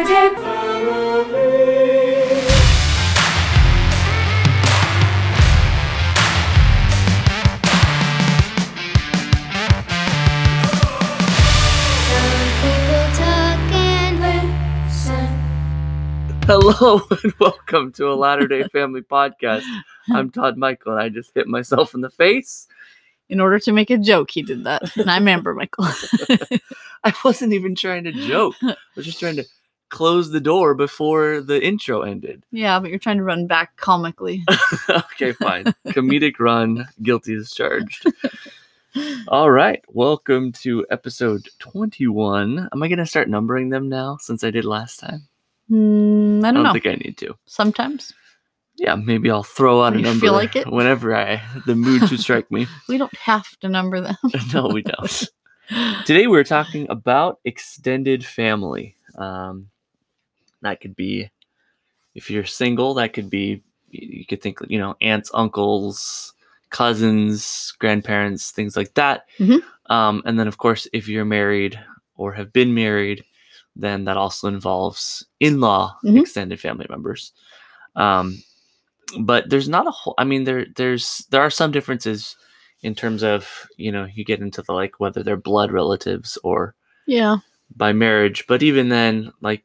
Latter-day Some people talk and listen. Hello and welcome to a Latter Day Family podcast. I'm Todd Michael, and I just hit myself in the face. in order to make a joke, he did that. And I'm Amber Michael. I wasn't even trying to joke. I was just trying to close the door before the intro ended. yeah, but you're trying to run back comically. okay, fine. Comedic run, guilty as charged. All right, welcome to episode 21. Am I going to start numbering them now since I did last time? Mm, I I don't don't know. think I need to. Sometimes Yeah, maybe I'll throw out a number feel like it? whenever I the mood should strike me. we don't have to number them. no, we don't. Today we're talking about extended family. Um, that could be, if you're single, that could be, you could think, you know, aunts, uncles, cousins, grandparents, things like that. Mhm. Um, and then, of course, if you're married or have been married, then that also involves in-law Mhm. extended family members. Um, but there's not a whole. I mean, there there's there are some differences in terms of you know you get into the like whether they're blood relatives or yeah. by marriage but even then like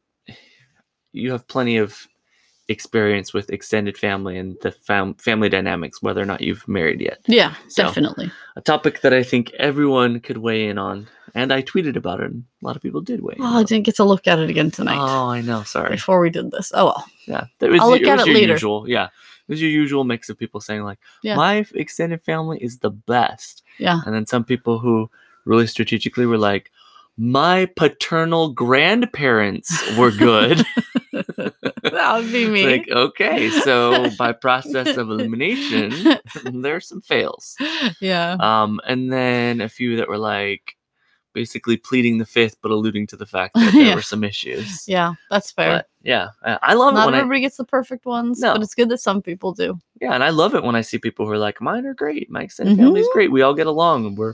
you have plenty of experience with extended family and the fam- family dynamics whether or not you've married yet Yeah, So, definitely. a topic that i think everyone could weigh in on and i tweeted about it and a lot of people did weigh in Oh, I didn't get to look at it again tonight oh i know sorry before we did this. Oh, well. yeah that was, I'll look at was it later. usual yeah it was your usual mix of people saying like Yeah. my extended family is the best Yeah. and then some people who really strategically were like my paternal grandparents were good that would be It's me. like okay so by process of elimination there's some fails yeah. um and then a few that were like basically pleading the fifth but alluding to the fact that there Yeah. were some issues Yeah, that's fair. but yeah I- love it Not when I, everybody gets the perfect ones, No. but it's good that some people do. yeah and i love it when i see people who are like mine are great my extended family is Mhm. great we all get along and we're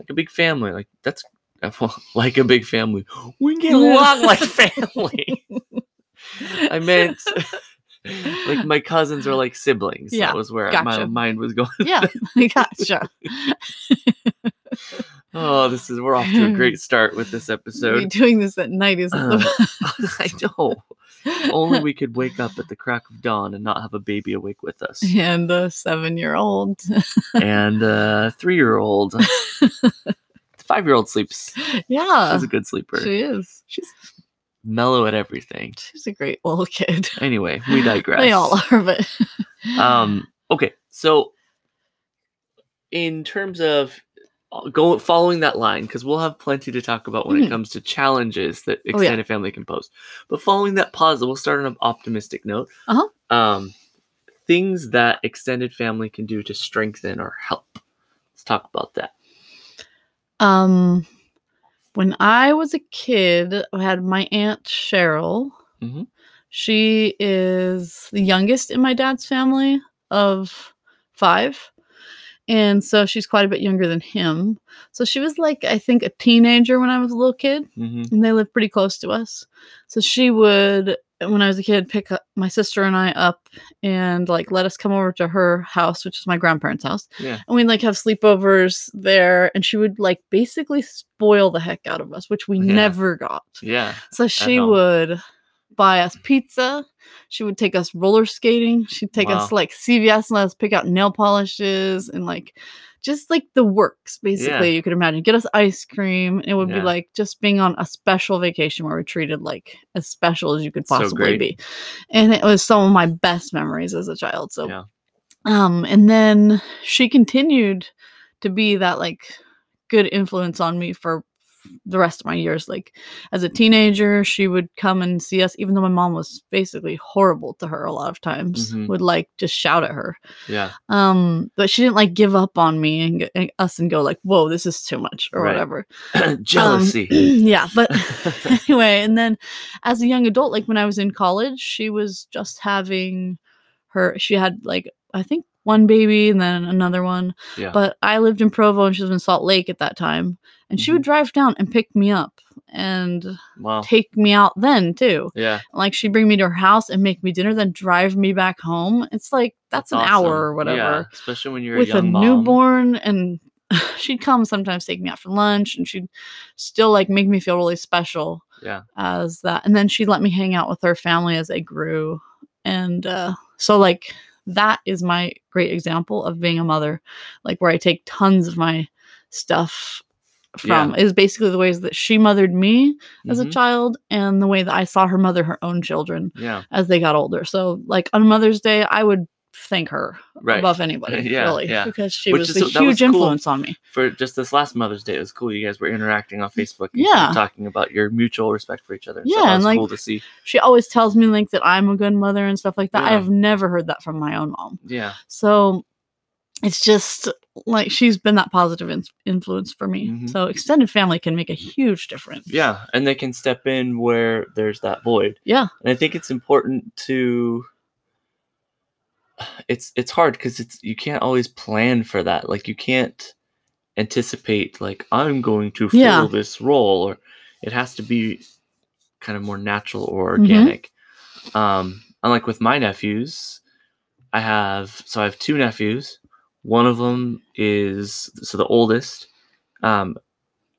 like a big family like that's well, like a big family we get along like family i meant like my cousins are like siblings. Yeah, that was where my mind was going Yeah, gotcha. oh this is we're off to a great start with this episode. doing this at night isn't Uh, the i know. Only we could wake up at the crack of dawn and not have a baby awake with us. And a seven year old. and a three-year-old. Five-year-old sleeps. Yeah, she's a good sleeper. She is. she's mellow at everything She's a great little kid. anyway we digress They all are, but um okay so in terms of uh, go following that line because we'll have plenty to talk about when it Mhm. comes to challenges that Oh, yeah. extended family can pose but following that pause, we'll start on an optimistic note Uh-huh. um things that extended family can do to strengthen or help let's talk about that um, when I was a kid, I had my aunt Cheryl. Mhm. She is the youngest in my dad's family of five. And so she's quite a bit younger than him. So she was like, I think, a teenager when I was a little kid. hmm and they live pretty close to us. So she would, when I was a kid, pick up my sister and I up and like let us come over to her house, which is my grandparents' house, yeah and we'd like have sleepovers there. And she would like basically spoil the heck out of us, which we Yeah. never got. yeah So she would buy us pizza. She would take us roller skating. She'd take us like CVS and let us pick out nail polishes and like just like the works, basically, you could imagine. Get us ice cream. It would Yeah. be like just being on a special vacation where we're treated like as special as you could possibly great. be. And it was some of my best memories as a child. So yeah um, and then she continued to be that like good influence on me for the rest of my years. Like as a teenager, she would come and see us, even though my mom was basically horrible to her a lot of times, Mhm. would like just shout at her. yeah Um, but she didn't like give up on me and, and us and go like, "Whoa, this is too much" or Right. whatever. Um, jealousy yeah, but anyway, and then as a young adult, like when I was in college, she was just having her. She had like I think one baby and then another one. yeah But I lived in Provo and she was in Salt Lake at that time, and she would Mm-hmm. drive down and pick me up and Wow. take me out then too. Yeah. Like she'd bring me to her house and make me dinner, then drive me back home. It's like that's, an hour or whatever Yeah, especially when you're with a a, mom. newborn and she'd come sometimes take me out for lunch and she'd still like make me feel really special Yeah. as that and then she'd let me hang out with her family as they grew and uh so like that is my great example of being a mother like where i take tons of my stuff from is basically the ways that she mothered me as a Mhm. child and the way that i saw her mother her own children Yeah. as they got older so like on mother's day i would thank her Right. above anybody Yeah, really yeah. because she Which was is a so- that was huge cool. influence on me For just this last Mother's Day, it was cool. You guys were interacting on Facebook. And Yeah. Talking about your mutual respect for each other. and Yeah. That and, was like, cool to see. she always tells me like that i'm a good mother and stuff like that I have never heard that from my own mom Yeah. so it's just like she's been that positive in- influence for me Mhm. so extended family can make a huge difference Yeah. And they can step in where there's that void. yeah And I think it's important to it's it's hard because it's you can't always plan for that. Like you can't anticipate like I'm going to fill Yeah. this role or it has to be kind of more natural or Mhm. organic. Um unlike with my nephews, I have so I have two nephews. One of them is so the oldest. Um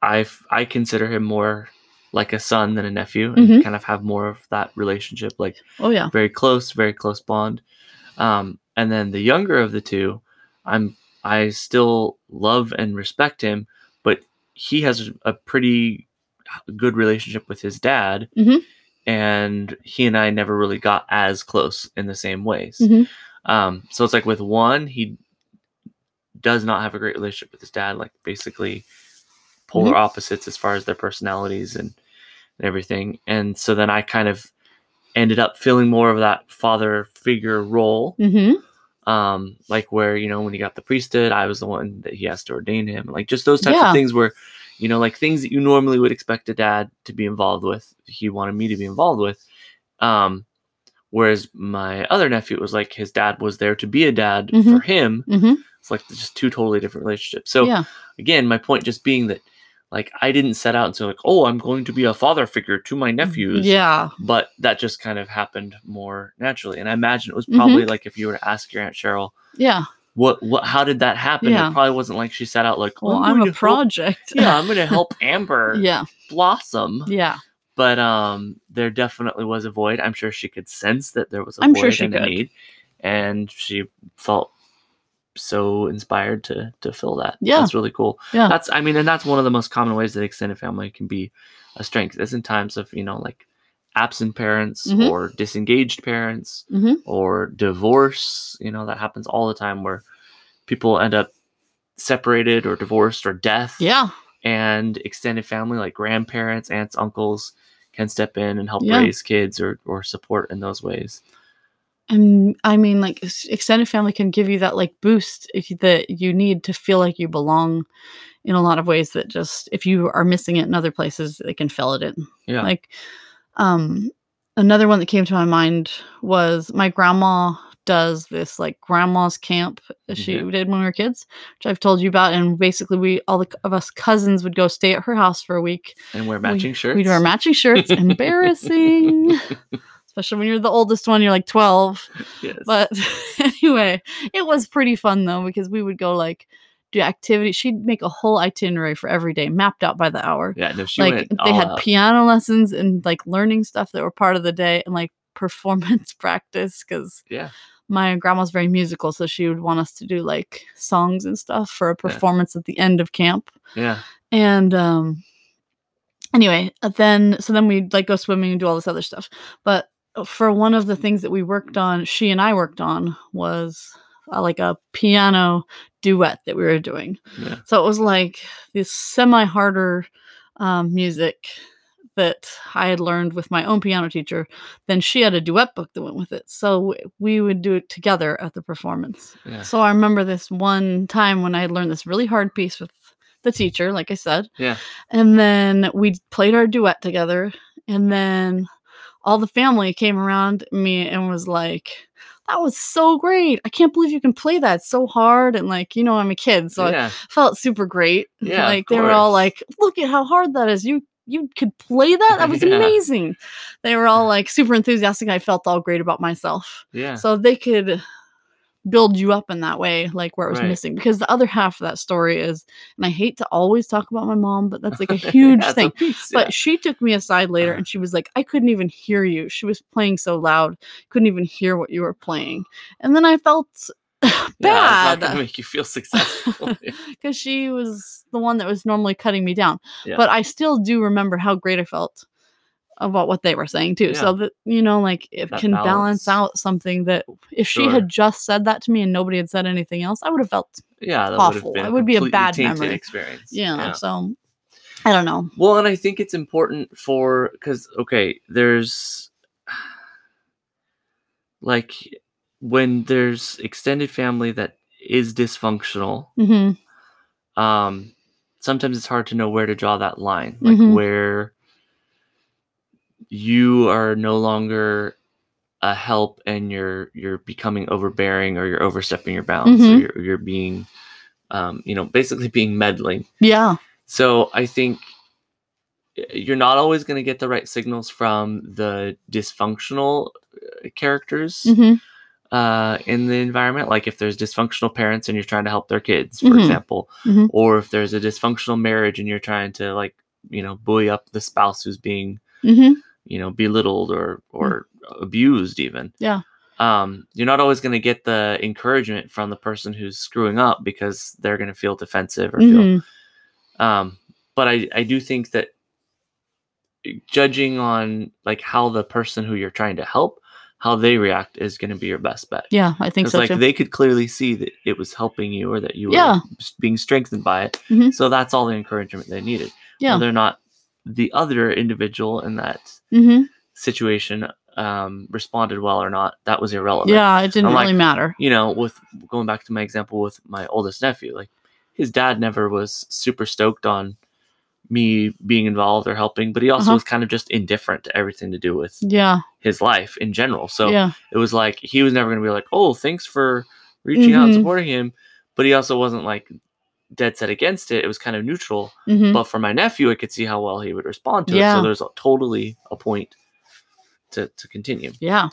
I I consider him more like a son than a nephew and Mhm. kind of have more of that relationship like oh yeah very close, very close bond. Um, and then the younger of the two, I'm I still love and respect him, but he has a pretty good relationship with his dad, Mhm. and he and I never really got as close in the same ways. Mhm. Um, so it's like with one, he does not have a great relationship with his dad, like basically polar Mhm. opposites as far as their personalities and, and everything. And so then I kind of ended up filling more of that father figure role. mm-hmm Um, like where, you know, when he got the priesthood, I was the one that he has to ordain him. Like just those types Yeah. of things where, you know, like things that you normally would expect a dad to be involved with, he wanted me to be involved with. Um, whereas my other nephew was like his dad was there to be a dad for Mhm. him. mm-hmm It's like just two totally different relationships. So yeah again, my point just being that like I didn't set out and say like, oh, I'm going to be a father figure to my nephews. Mm, yeah But that just kind of happened more naturally. And I imagine it was Mhm. probably like if you were to ask your Aunt Cheryl, yeah what what how did that happen? Yeah. It probably wasn't like she set out like, well I'm, i'm a to help- project yeah, I'm gonna help Amber yeah blossom. yeah But um there definitely was a void. I'm sure she could sense that there was a I'm void sure she and a need. And she felt so inspired to to fill that. Yeah. That's really cool. Yeah. That's I mean, and that's one of the most common ways that extended family can be a strength is in times of, you know, like absent parents Mhm. or disengaged parents Mhm. or divorce. You know, that happens all the time where people end up separated or divorced or death yeah and extended family like grandparents, aunts, uncles can step in and help Yeah. raise kids or, or support in those ways. And i mean like extended family can give you that like boost that you need to feel like you belong in a lot of ways that just if you are missing it in other places they can fill it in Yeah. like um another one that came to my mind was my grandma does this like grandma's camp that she Mhm. did when we were kids which i've told you about and basically we all the, of us cousins would go stay at her house for a week and wear We- matching shirts. we'd wear matching shirts embarrassing especially when you're the oldest one you're like 12 yes. but anyway, it was pretty fun though because we would go like do activities. She'd make a whole itinerary for every day, mapped out by the hour. yeah, no, she like they had out. piano lessons and like learning stuff that were part of the day and like performance practice because yeah. my grandma's very musical, so she would want us to do like songs and stuff for a performance at the end of camp. Yeah. And um anyway, then so then we'd like go swimming and do all this other stuff. But for one of the things that we worked on, she and I worked on was uh, like a piano duet that we were doing. Yeah. So it was like this semi harder um, music that I had learned with my own piano teacher. Then she had a duet book that went with it. So we would do it together at the performance. Yeah. So I remember this one time when I had learned this really hard piece with the teacher, like I said. Yeah. And then we played our duet together. And then all the family came around me and was like, that was so great. I can't believe you can play that so hard. And like, you know, I'm a kid, so I felt super great. Yeah, like they were all like, look at how hard that is. You you could play that? That was Yeah. amazing. They were all like super enthusiastic. I felt all great about myself. Yeah. So they could build you up in that way, like where it was Right. missing. Because the other half of that story is, and I hate to always talk about my mom, but that's like a huge That's a thing. piece, But yeah. she took me aside later Uh-huh. and she was like, I couldn't even hear you. She was playing so loud, couldn't even hear what you were playing. And then I felt Yeah, bad gonna make you feel successful. because she was the one that was normally cutting me down. Yeah. But I still do remember how great I felt about what they were saying too. So that you know, like it That can balance. balance. out something that if she had just said that to me and nobody had said anything else, I would have felt yeah, that awful. would It would be a bad memory. experience. yeah. So I don't know. Well, and I think it's important for because okay, there's like when there's extended family that is dysfunctional. hmm Um, sometimes it's hard to know where to draw that line, like Mhm. where you are no longer a help and you're you're becoming overbearing or you're overstepping your bounds or Mhm. you're, you're being um, you know basically being meddling Yeah. so I think you're not always going to get the right signals from the dysfunctional uh, characters hmm uh, in the environment. Like if there's dysfunctional parents and you're trying to help their kids, for Mhm. example, Mhm. or if there's a dysfunctional marriage and you're trying to like you know buoy up the spouse who's being hmm you know belittled or or abused even. Yeah. Um, you're not always going to get the encouragement from the person who's screwing up because they're going to feel defensive or feel hmm um but i i do think that judging on like how the person who you're trying to help how they react is going to be your best bet Yeah, I think so like too. they could clearly see that it was helping you or that you were Yeah. being strengthened by it Mhm. so that's all the encouragement they needed yeah. they're not the other individual in that hmm situation um responded well or not that was irrelevant Yeah, it didn't really matter. you know, with going back to my example with my oldest nephew, like his dad never was super stoked on me being involved or helping, but he also Uh-huh. was kind of just indifferent to everything to do with Yeah. his life in general. So yeah. it was like he was never going to be like, "Oh, thanks for reaching out and Mhm. supporting him," but he also wasn't like dead set against it. It was kind of neutral. hmm But for my nephew, I could see how well he would respond to it. So there's a, totally a point to to continue. Yeah.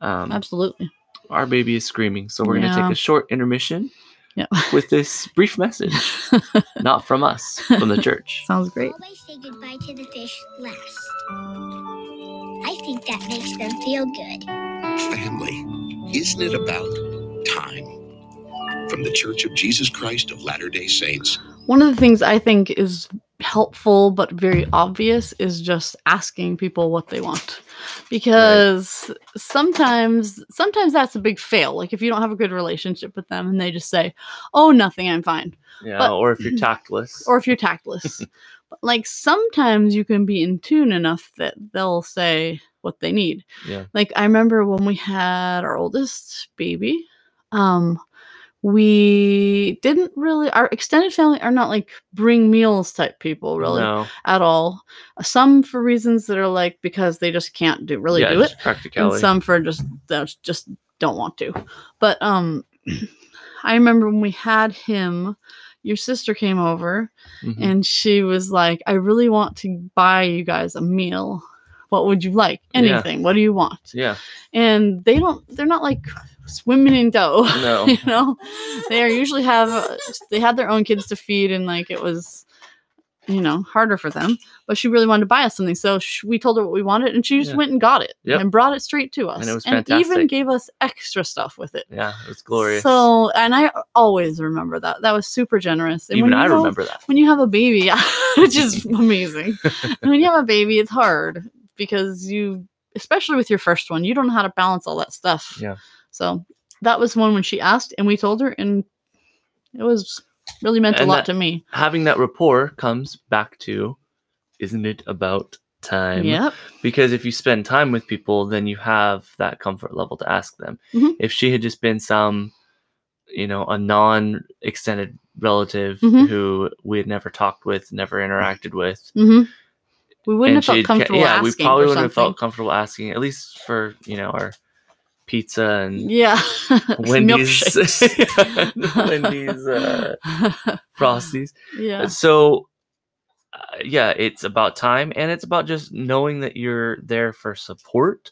Um, Absolutely. our baby is screaming, so we're going to take a short intermission Yeah. with this brief message, not from us, from the church. Sounds great. Always say goodbye to the fish last. I think that makes them feel good. Family, isn't it about time? From the Church of Jesus Christ of Latter day Saints. One of the things I think is helpful but very obvious is just asking people what they want. Because sometimes sometimes that's a big fail. Like if you don't have a good relationship with them and they just say, "Oh, nothing, I'm fine." Yeah, But- or if you're tactless. Or if you're tactless. but like sometimes you can be in tune enough that they'll say what they need. yeah, like i remember when we had our oldest baby um we didn't really our extended family are not like bring meals type people really no, at all some for reasons that are like because they just can't do really yeah, do it just practicality. and some for just that just don't want to but um i remember when we had him your sister came over Mhm. and she was like i really want to buy you guys a meal what would you like Yeah. anything what do you want yeah, and they don't they're not like swimming in dough No. you know they are usually have uh, they had their own kids to feed and like it was you know harder for them but she really wanted to buy us something so sh- we told her what we wanted and she just Yeah. went and got it Yep. and brought it straight to us And it was even fantastic. gave us extra stuff with it yeah, it was glorious. so and i always remember that that was super generous and Even when you I remember that. when you have a baby, which is amazing. And when you have a baby, it's hard because you, especially with your first one, you don't know how to balance all that stuff. Yeah. So that was one when she asked, and we told her, and it was really meant And a lot to me. Having that rapport comes back to, isn't it about time? Yep. because if you spend time with people then you have that comfort level to ask them Mhm. if she had just been some you know a non-extended relative Mhm. who we had never talked with never interacted with hmm We wouldn't and have felt she'd ca- comfortable yeah we probably wouldn't have felt comfortable asking at least for you know our pizza and yeah. wendy's wendy's uh frosties yeah. so uh, yeah, it's about time and it's about just knowing that you're there for support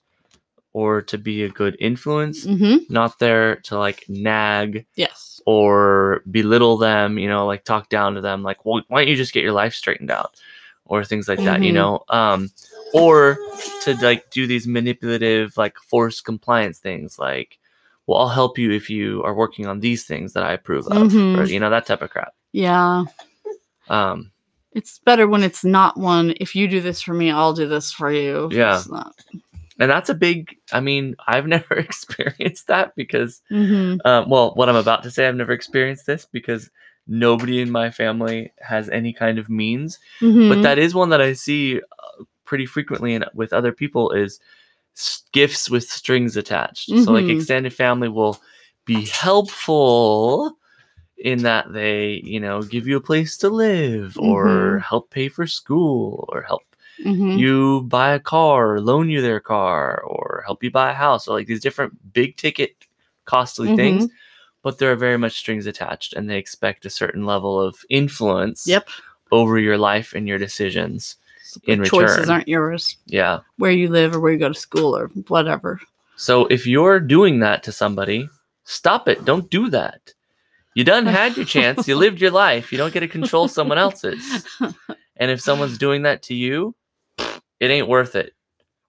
or to be a good influence, Mm-hmm. not there to like nag Yes. or belittle them, you know, like talk down to them, like, well, why don't you just get your life straightened out? Or things like that, you Mhm. know? Um, or to like do these manipulative, like forced compliance things, like, well, I'll help you if you are working on these things that I approve of, or, Mhm. you know, that type of crap. Yeah. Um, It's better when it's not one. If you do this for me, I'll do this for you. Yeah. And that's a big, I mean, I've never experienced that because Mm-hmm. Um, well, what I'm about to say, I've never experienced this because nobody in my family has any kind of means. Mm-hmm. But that is one that I see uh, pretty frequently and with other people is gifts with strings attached. So like Mhm. extended family will be helpful in that they, you know, give you a place to live or Mhm. help pay for school or help mm-hmm. you buy a car or loan you their car or help you buy a house or like these different big ticket costly Mm-hmm. things but there are very much strings attached and they expect a certain level of influence Yep. over your life and your decisions in Choices return. aren't yours. yeah Where you live or where you go to school or whatever. so if you're doing that to somebody stop it don't do that you done had your chance you lived your life you don't get to control someone else's And if someone's doing that to you, it ain't worth it.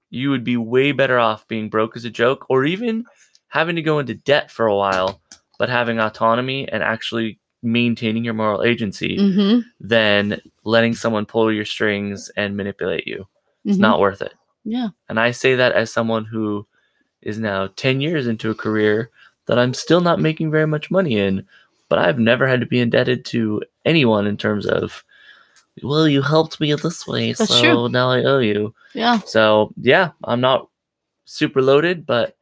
You would be way better off being broke as a joke or even having to go into debt for a while, but having autonomy and actually maintaining your moral agency mm-hmm. than letting someone pull your strings and manipulate you. It's Mm-hmm. not worth it. Yeah. And I say that as someone who is now 10 years into a career that I'm still not making very much money in, but I've never had to be indebted to anyone in terms of, well, you helped me this way, That's so true. now I owe you. Yeah. So, yeah, I'm not super loaded, but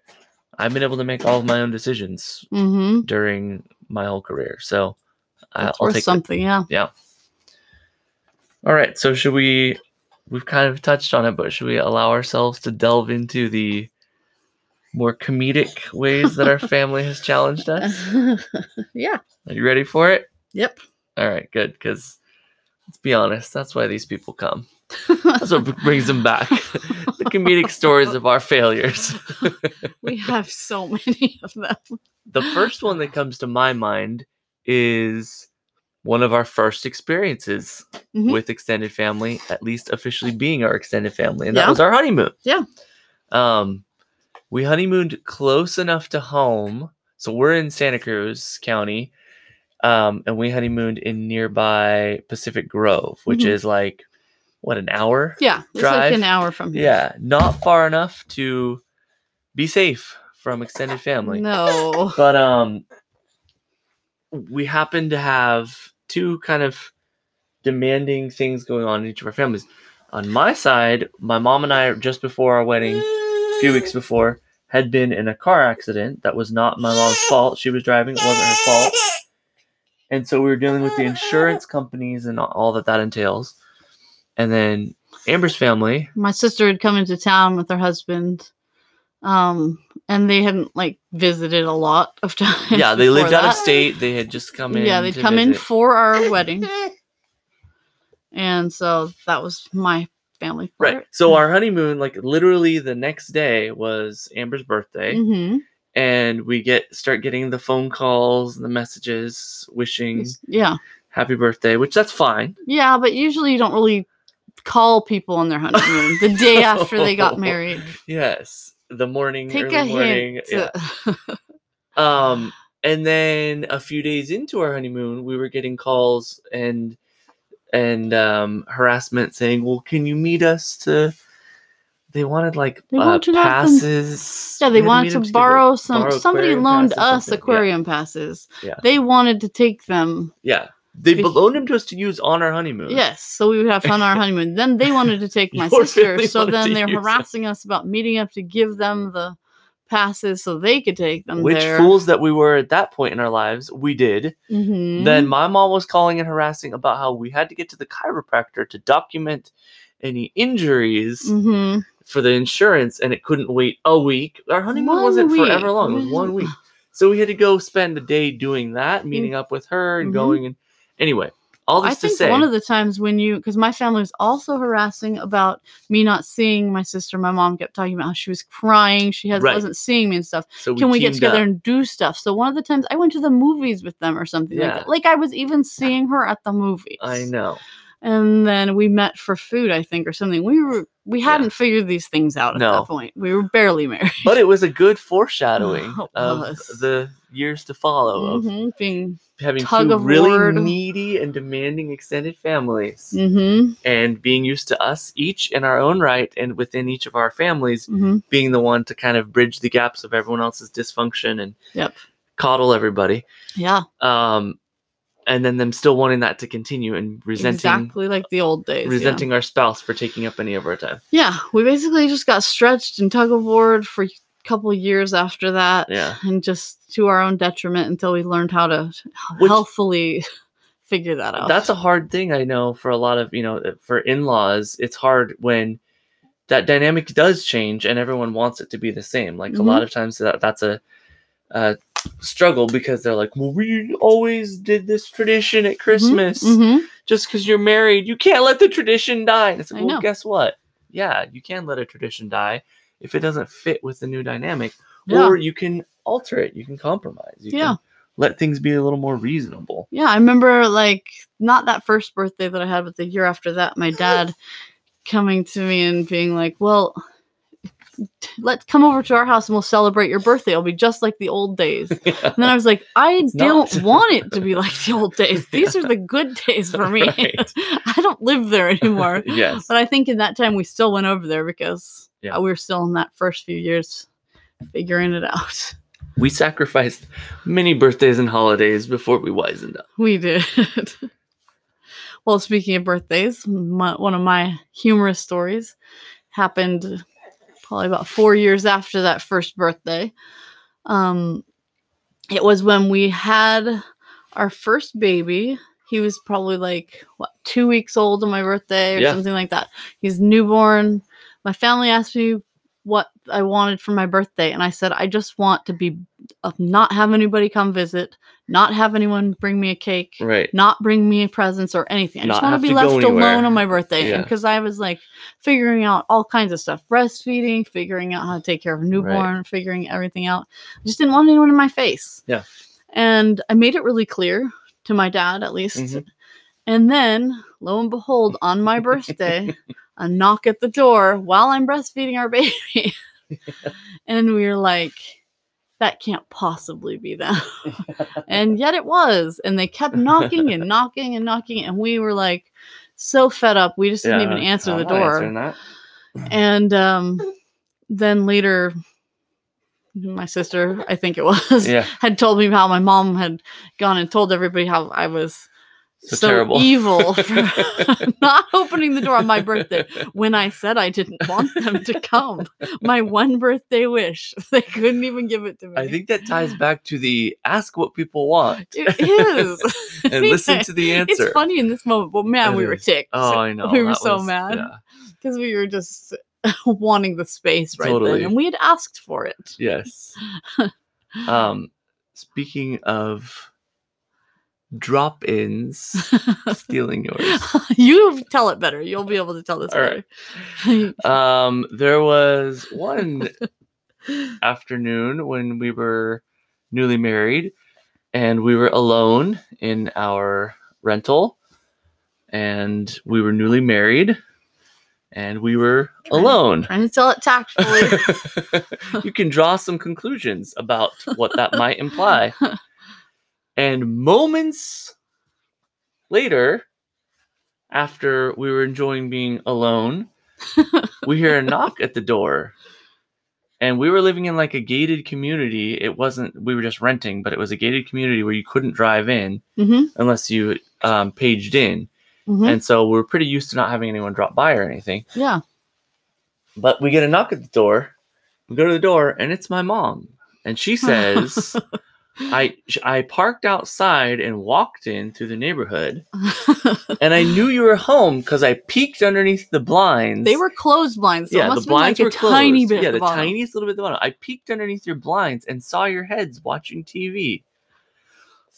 I've been able to make all of my own decisions Mm-hmm. during my whole career. So, That's I'll take it. something. Yeah. All right, so should we? We've kind of touched on it, but should we allow ourselves to delve into the more comedic ways that our family has challenged us? yeah. Are you ready for it? Yep. All right, good. Because let's be honest, that's why these people come. That's what brings them back. the comedic stories of our failures. we have so many of them. the first one that comes to my mind is one of our first experiences Mhm. with extended family, at least officially being our extended family, and that was our honeymoon. Yeah. Um, we honeymooned close enough to home, so we're in Santa Cruz County, um, and we honeymooned in nearby Pacific Grove, which Mhm. is like what an hour. Yeah. It's Drive. like an hour from here. Yeah, not far enough to be safe from extended family No. but um we happen to have two kind of demanding things going on in each of our families on my side my mom and i just before our wedding a few weeks before had been in a car accident that was not my mom's fault she was driving it wasn't her fault and so we were dealing with the insurance companies and all that that entails and then amber's family My sister had come into town with her husband. Um, and they hadn't like visited a lot of times. yeah they lived out of state they had just come in Yeah, they'd come in for our wedding. And so that was my family. Right. So our honeymoon, like literally the next day was Amber's birthday, hmm and we get start getting the phone calls and the messages wishing Yeah. happy birthday, which that's fine. Yeah, but usually you don't really call people on their honeymoon the day after they got married. Yes, the morning, Take early a morning. hint. Yeah. Um, and then a few days into our honeymoon, we were getting calls and and um, harassment saying, "Well, can you meet us to?" They wanted like They uh, to passes. Yeah, they to wanted to like, borrow some. borrow somebody loaned us something. Yeah. aquarium passes. Yeah. They wanted to take them. Yeah. They Be- loaned him to us to use on our honeymoon. Yes, so we would have fun on our honeymoon. Then they wanted to take my Your sister, so then they're them. harassing us about meeting up to give them the passes so they could take them Which there. fools that we were at that point in our lives, we did. Mhm. Then my mom was calling and harassing about how we had to get to the chiropractor to document any injuries Mhm. for the insurance, and it couldn't wait a week. Our honeymoon One wasn't week. forever long; it was one week. So we had to go spend a day doing that, meeting up with her and Mhm. going and anyway. all I this to think say, one of the times when you, because my family was also harassing about me not seeing my sister. My mom kept talking about how she was crying. She has, Right. wasn't seeing me and stuff. so Can we get together up. and do stuff? So one of the times I went to the movies with them or something Yeah. like that. Like I was even seeing her at the movies. I know. And then we met for food, I think, or something. We were we hadn't figured these things out at No. that point. We were barely married. But it was a good foreshadowing It of was. the years to follow of Mhm, Being having two of really war. needy and demanding extended families hmm and being used to us each in our own right and within each of our families hmm being the one to kind of bridge the gaps of everyone else's dysfunction and Yep. coddle everybody Yeah. um and then them still wanting that to continue and resenting exactly like the old days. yeah. resenting our spouse for taking up any of our time Yeah, we basically just got stretched and tug of war for a couple years after that. Yeah. And just to our own detriment until we learned how to Which- healthfully figure that out. that's a hard thing i know for a lot of you know for in-laws it's hard when that dynamic does change and everyone wants it to be the same like a Mhm. lot of times that that's a, a struggle because they're like well we always did this tradition at christmas hmm just because you're married you can't let the tradition die and it's like I well know. guess what yeah you can let a tradition die if it doesn't fit with the new dynamic Yeah. or you can alter it you can compromise you Yeah. can let things be a little more reasonable Yeah, I remember like not that first birthday that I had, but the year after that, my dad coming to me and being like, "Well, let's come over to our house and we'll celebrate your birthday. It'll be just like the old days." And then I was like, "I don't not. want it to be like the old days. These are the good days for me. Right. I don't live there anymore." yes But I think in that time we still went over there because Yeah. uh, we were still in that first few years figuring it out. we sacrificed many birthdays and holidays before we wisened up. We did. well, speaking of birthdays, my, one of my humorous stories happened probably about four years after that first birthday. Um, it was when we had our first baby. He was probably like what two weeks old on my birthday or Yeah. something like that. He's newborn. My family asked me what I wanted for my birthday, and I said I just want to be uh, not have anybody come visit, not have anyone bring me a cake, Right. not bring me presents or anything. I just want to be left alone on my birthday. Yeah. Because I was like figuring out all kinds of stuff breastfeeding, figuring out how to take care of a newborn, figuring everything out. I just didn't want anyone in my face. Yeah. And I made it really clear to my dad, at least. Mhm. And then, lo and behold, on my birthday, a knock at the door while I'm breastfeeding our baby. and we are like, that can't possibly be them. and yet it was. And they kept knocking and knocking and knocking. And we were like so fed up. We just didn't even answer I'm the door. And um, then later, my sister, I think it was, Yeah. had told me how my mom had gone and told everybody how I was So, so, terrible. evil for not opening the door on my birthday when I said I didn't want them to come. My one birthday wish. They couldn't even give it to me. I think that ties back to the ask what people want it is. and listen to the answer. It's funny in this moment, but man, It we were ticked. Oh, I know. We were that so was- mad Yeah. because we were just wanting the space right Totally. then, and we had asked for it. Yes. um, speaking of drop-ins, stealing yours. you tell it better. You'll be able to tell this All right. better. Um, there was one afternoon when we were newly married and we were alone in our rental and we were newly married and we were alone. Trying to tell it tactfully. you can draw some conclusions about what that might imply. And moments later, after we were enjoying being alone, we hear a knock at the door. And we were living in like a gated community. It wasn't, we were just renting, but it was a gated community where you couldn't drive in hmm unless you um, paged in. And so we're pretty used to not having anyone drop by or anything. Yeah. But we get a knock at the door. We go to the door, and it's my mom, and she says, "I I parked outside and walked in through the neighborhood, and I knew you were home because I peeked underneath the blinds. they were closed blinds. So yeah, the blinds like were a tiny bit. Yeah, at the tiniest little bit at the bottom. I peeked underneath your blinds and saw your heads watching TV.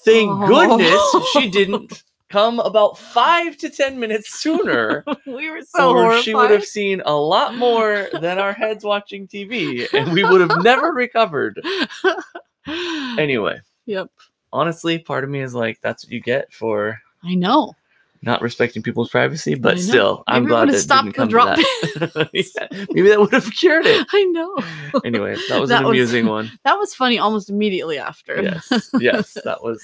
Thank Oh. goodness she didn't come about five to ten minutes sooner, we were so or horrified. she would have seen a lot more than our heads watching TV, and we would have never recovered. Anyway, yep. honestly, part of me is like, that's what you get for I know. not respecting people's privacy. But still, I'm glad that it stopped didn't come drop that. Yeah, maybe that would have cured it. I know. Anyway, that was That an was- amusing one. That was funny almost immediately after. Yes, yes, that was.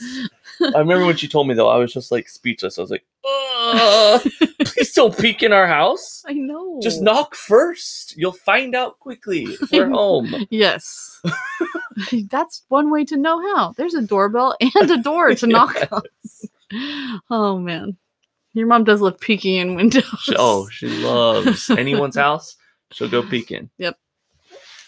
I remember when she told me though, I was just like speechless. I was like, "Uh, "Please don't peek in our house. I know. Just knock first. You'll find out quickly we're home." Yes. That's one way to know how. There's a doorbell and a door to knock on. Oh man. Your mom does love peeking in windows. Oh, she loves anyone's house. She'll go peek in. Yep.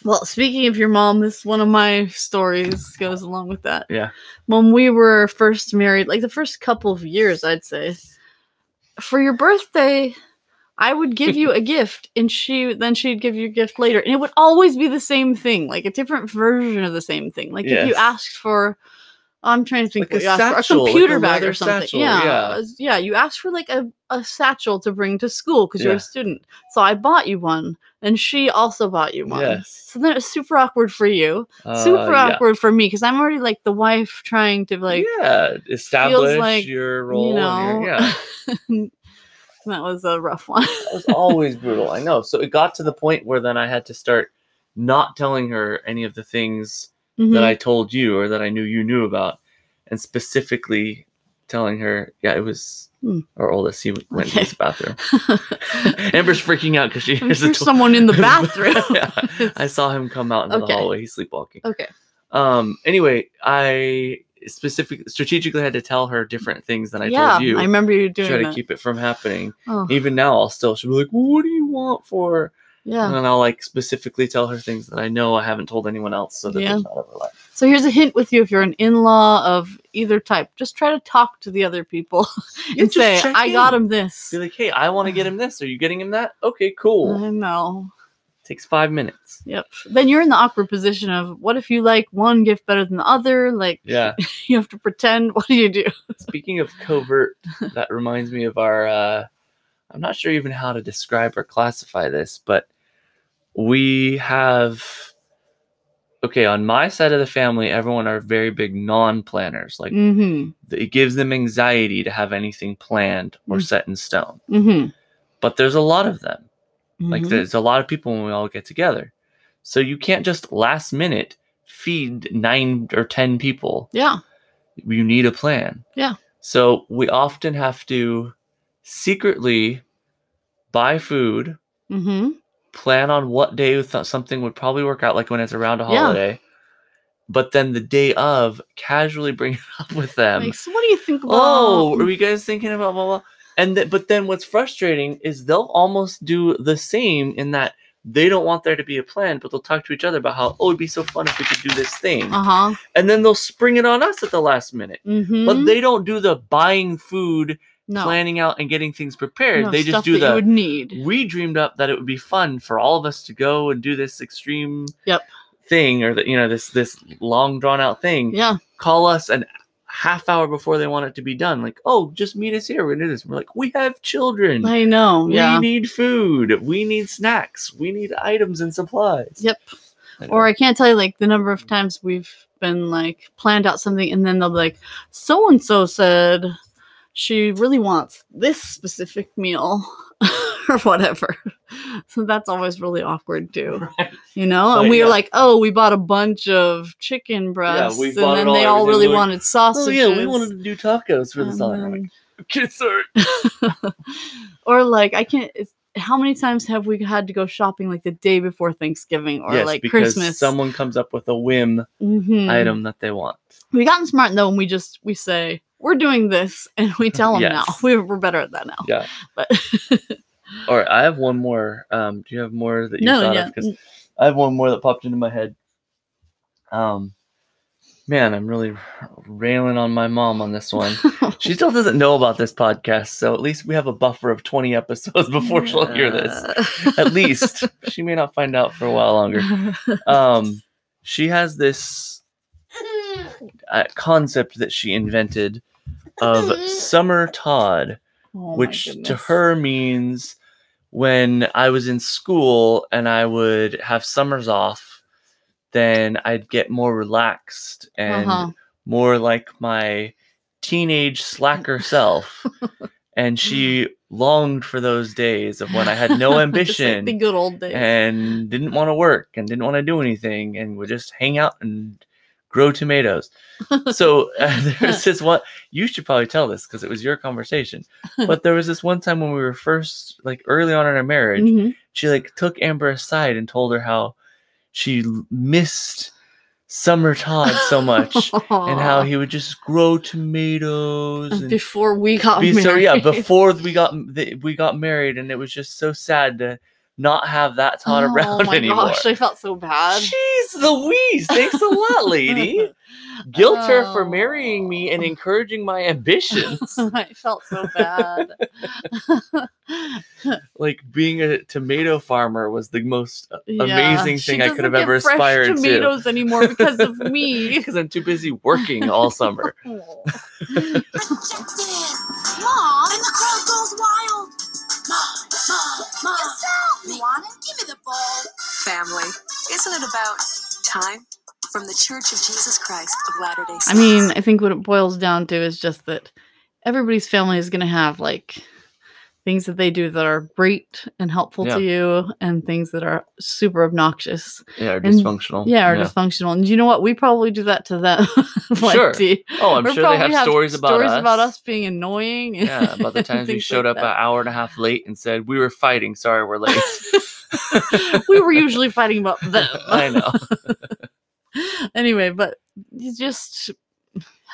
Well, speaking of your mom, this one of my stories goes along with that. Yeah. When we were first married, like the first couple of years, I'd say, for your birthday, I would give you a gift, and she then she'd give you a gift later, and it would always be the same thing, like a different version of the same thing. Like if you asked for, I'm trying to think, Like a satchel, a like a computer bag or something. satchel, yeah, yeah. uh, yeah. You asked for like a, a satchel to bring to school because you're a student. So I bought you one, and she also bought you one. Yes. So then it was super awkward for you, Uh, super yeah. awkward for me because I'm already like the wife trying to like, yeah, establish like, your role. you know. yeah, that was a rough one. that was always brutal. I know. So it got to the point where then I had to start not telling her any of the things that Mhm. I told you or that I knew you knew about, and specifically telling her, yeah, it was Hmm. our oldest. He went to Okay. his bathroom. Amber's freaking out because she hears sure the someone in the bathroom. Yeah, I saw him come out into Okay. the hallway. He's sleepwalking. okay. Um. Anyway, I specifically strategically had to tell her different things than I yeah, told you. I remember you doing try to that. keep it from happening. oh, Even now, I'll still she'll be like, "What do you want for?" yeah. And then I'll like specifically tell her things that I know I haven't told anyone else, so that Yeah. not overlap. So here's a hint with you if you're an in-law of either type, just try to talk to the other people and say, "I got him this." Be like, "Hey, I want to get him this. Are you getting him that? Okay, cool. I know. Takes five minutes. Yep. Then you're in the awkward position of what if you like one gift better than the other? Like Yeah. you have to pretend. What do you do? Speaking of covert, that reminds me of our. uh I'm not sure even how to describe or classify this, but we have. Okay, on my side of the family, everyone are very big non-planners. Like Mm-hmm. it gives them anxiety to have anything planned or Mm. set in stone. Mm-hmm. But there's a lot of them. Like Mhm. there's a lot of people when we all get together. So you can't just last minute feed nine or ten people. yeah. You need a plan. Yeah. So we often have to secretly buy food, Mm-hmm. plan on what day th- something would probably work out, like when it's around a Yeah. holiday. But then the day of, casually bring it up with them. Like, so what do you think about? oh, are you guys thinking about blah blah? And th- but then what's frustrating is they'll almost do the same in that they don't want there to be a plan, but they'll talk to each other about how oh it'd be so fun if we could do this thing, Uh huh. and then they'll spring it on us at the last minute. Mm-hmm. But they don't do the buying food, no. planning out, and getting things prepared. no, they just do that the. would need. We dreamed up that it would be fun for all of us to go and do this extreme Yep. thing, or that you know this this long drawn out thing Yeah. call us an half hour before they want it to be done. Like, oh, just meet us here. We're gonna do this. We're like, we have children. I know. Yeah. We need food. We need snacks. We need items and supplies. Yep. I Or I can't tell you like the number of times we've been like planned out something and then they'll be like, so and so said she really wants this specific meal or whatever. So that's always really awkward too. Right. You know? But, and we were like, oh, we bought a bunch of chicken breasts. we and then all, they all really like, wanted Oh yeah, we wanted to do tacos for the And holiday. I'm then- like, okay, sorry. or like I can't it's, how many times have we had to go shopping like the day before Thanksgiving or yes, like Christmas? someone comes up with a whim Mhm. item that they want. we gotten smart though and we just we say we're doing this and we tell them now we're, we're better at that now Yeah. but All right, I have one more. Um, do you have more that you no thought yeah of? Because I have one more that popped into my head. Um, man, I'm really railing on my mom on this one. She still doesn't know about this podcast, so at least we have a buffer of 20 episodes before she'll hear this. At least she may not find out for a while longer. Um, she has this uh, concept that she invented of Summer Todd, Oh which to her means when I was in school and I would have summers off, then I'd get more relaxed and Uh-huh. more like my teenage slacker self. and she longed for those days of when I had no like ambition the good old days. and didn't want to work and didn't want to do anything and would just hang out and grow tomatoes. So uh, there was this one. You should probably tell this because it was your conversation. But there was this one time when we were first, like early on in our marriage, Mhm. she like took Amber aside and told her how she missed Summer Todd so much and how he would just grow tomatoes before we got be married. so yeah before we got we got married and it was just so sad to not have that Todd oh around oh my anymore. gosh, I felt so bad. Jeez Louise, thanks a lot, lady. Guilt her for Oh. marrying me and encouraging my ambitions. I felt so bad. like being a tomato farmer was the most Yeah, amazing thing I could doesn't have ever get fresh aspired to. tomatoes anymore because of me. Because I'm too busy working all summer. Oh. Mom, and the crowd goes wild. Mom, mom, mom. You want it? Give me the ball. family. Isn't it about time? From the Church of Jesus Christ of Latter day Saints. I mean, I think what it boils down to is just that everybody's family is going to have like things that they do that are great and helpful Yeah. to you and things that are super obnoxious. Yeah, or And- dysfunctional. Yeah, or dysfunctional. And you know what? We probably do that to them. Sure. Oh, I'm We sure they probably have, stories about stories us. about us being annoying. Yeah, about the times we showed like up an hour and a half late and said we were fighting. Sorry, we're late. we were usually fighting about them. I know. anyway, but you just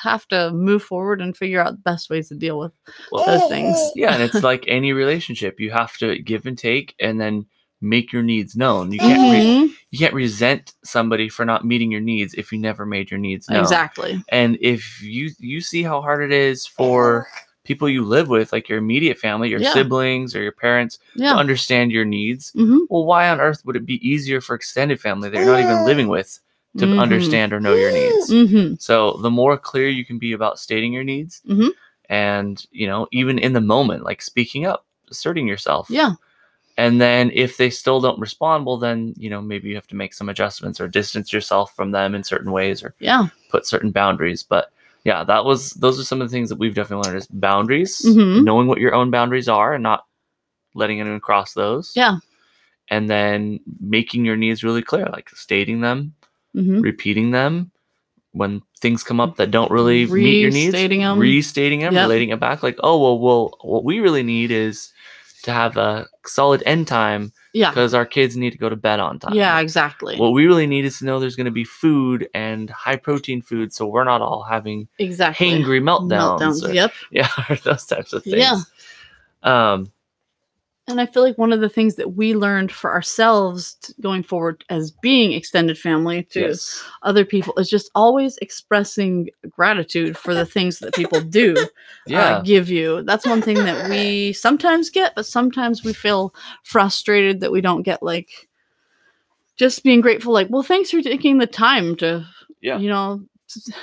have to move forward and figure out the best ways to deal with those things. Yeah, and it's like any relationship. You have to give and take, and then make your needs known. You can't re- Mhm. you can't resent somebody for not meeting your needs if you never made your needs known. Exactly. And if you you see how hard it is for people you live with, like your immediate family, your Yeah. siblings or your parents, to understand your needs, hmm well, why on earth would it be easier for extended family that you're not even living with to Mhm. understand or know your needs? hmm So the more clear you can be about stating your needs, Mhm. and you know, even in the moment, like speaking up, asserting yourself. Yeah. And then if they still don't respond, well, then you know maybe you have to make some adjustments or distance yourself from them in certain ways or Yeah. put certain boundaries. But yeah, that was those are some of the things that we've definitely learned is boundaries, Mhm. knowing what your own boundaries are and not letting anyone cross those. Yeah. And then making your needs really clear, like stating them, hmm repeating them when things come up that don't really meet your needs Restating 'em. restating them Yep. relating it back like oh well well what we really need is to have a solid end time Yeah. because our kids need to go to bed on time Yeah. Exactly. what we really need is to know there's going to be food and high protein food so we're not all having exactly. hangry meltdowns, Meltdowns. or- Yep. yeah those types of things Yeah. um And I feel like one of the things that we learned for ourselves t- going forward as being extended family to yes other people is just always expressing gratitude for the things that people do yeah uh, give you. That's one thing that we sometimes get, but sometimes we feel frustrated that we don't get like just being grateful like, well, thanks for taking the time to Yeah. you know,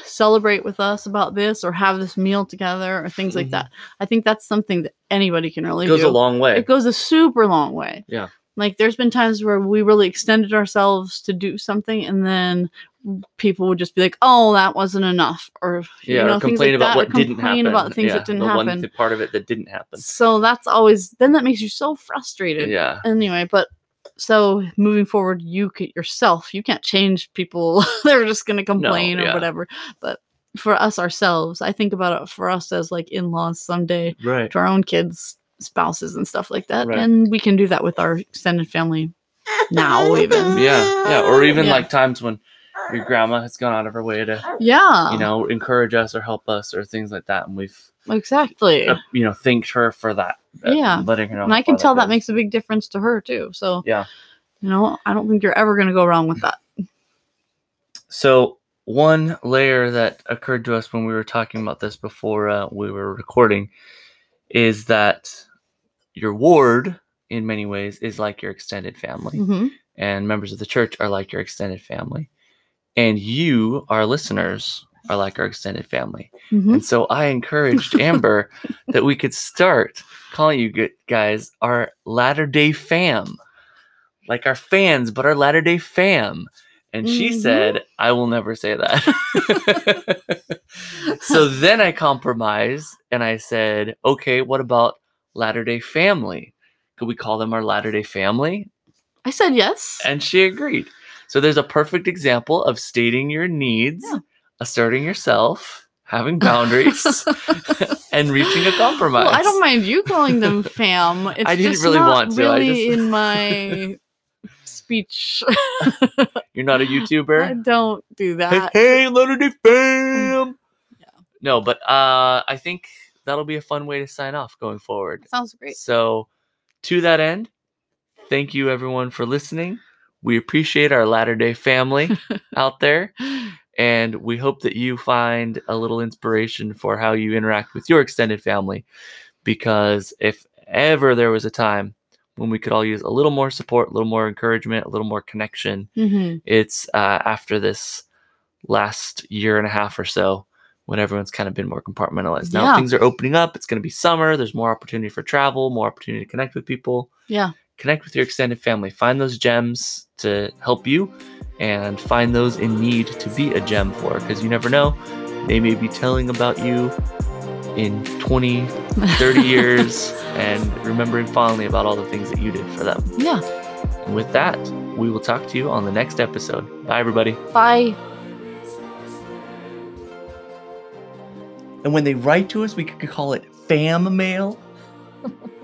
celebrate with us about this or have this meal together or things like Mhm. that. I think that's something that anybody can really it goes do a long way it goes a super long way. Yeah. Like there's been times where we really extended ourselves to do something and then people would just be like, "Oh, that wasn't enough," or yeah you know, or complain like about that, what didn't complain happen about things yeah, that didn't the happen. one part of it that didn't happen So that's always then that makes you so frustrated. yeah Anyway, but so moving forward, you c- yourself, you can't change people. They're just going to complain or yeah. whatever. But for us ourselves, I think about it for us as like in-laws someday right to our own kids, spouses, and stuff like that. Right. And we can do that with our extended family now, even. Yeah, yeah, or even Yeah. like times when your grandma has gone out of her way to, Yeah, you know, encourage us or help us or things like that, and we've, exactly. uh, you know, thanked her for that. Yeah. letting her know. and I can tell that goes. makes a big difference to her too. So Yeah. you know, I don't think you're ever going to go wrong with that. So one layer that occurred to us when we were talking about this before uh, we were recording is that your ward, in many ways, is like your extended family. hmm and members of the church are like your extended family. And you, our listeners, are like our extended family. Mhm. And so I encouraged Amber that we could start calling you guys our Latter day fam, like our fans, but our Latter day fam. And she Mhm. said, I will never say that. so then I compromised and I said, okay, what about Latter day family? Could we call them our Latter day family? I said yes. And she agreed. So there's a perfect example of stating your needs, Yeah. Asserting yourself, having boundaries, and reaching a compromise. Well, I don't mind you calling them fam. It's I didn't just really not want to, I Really just- in my speech. You're not a YouTuber. don't do that. hey, Latter Day fam. Yeah. No, but uh, I think that'll be a fun way to sign off going forward. Sounds great. So, to that end, thank you everyone for listening. We appreciate our Latter day family out there. And we hope that you find a little inspiration for how you interact with your extended family. Because if ever there was a time when we could all use a little more support, a little more encouragement, a little more connection, hmm it's uh, after this last year and a half or so when everyone's kind of been more compartmentalized. Now Yeah. things are opening up. It's going to be summer. There's more opportunity for travel, more opportunity to connect with people Yeah. connect with your extended family find those gems to help you and find those in need to be a gem for because you never know they may be telling about you in 20 30 years and remembering fondly about all the things that you did for them Yeah. and with that we will talk to you on the next episode bye everybody Bye. and when they write to us we could call it fam mail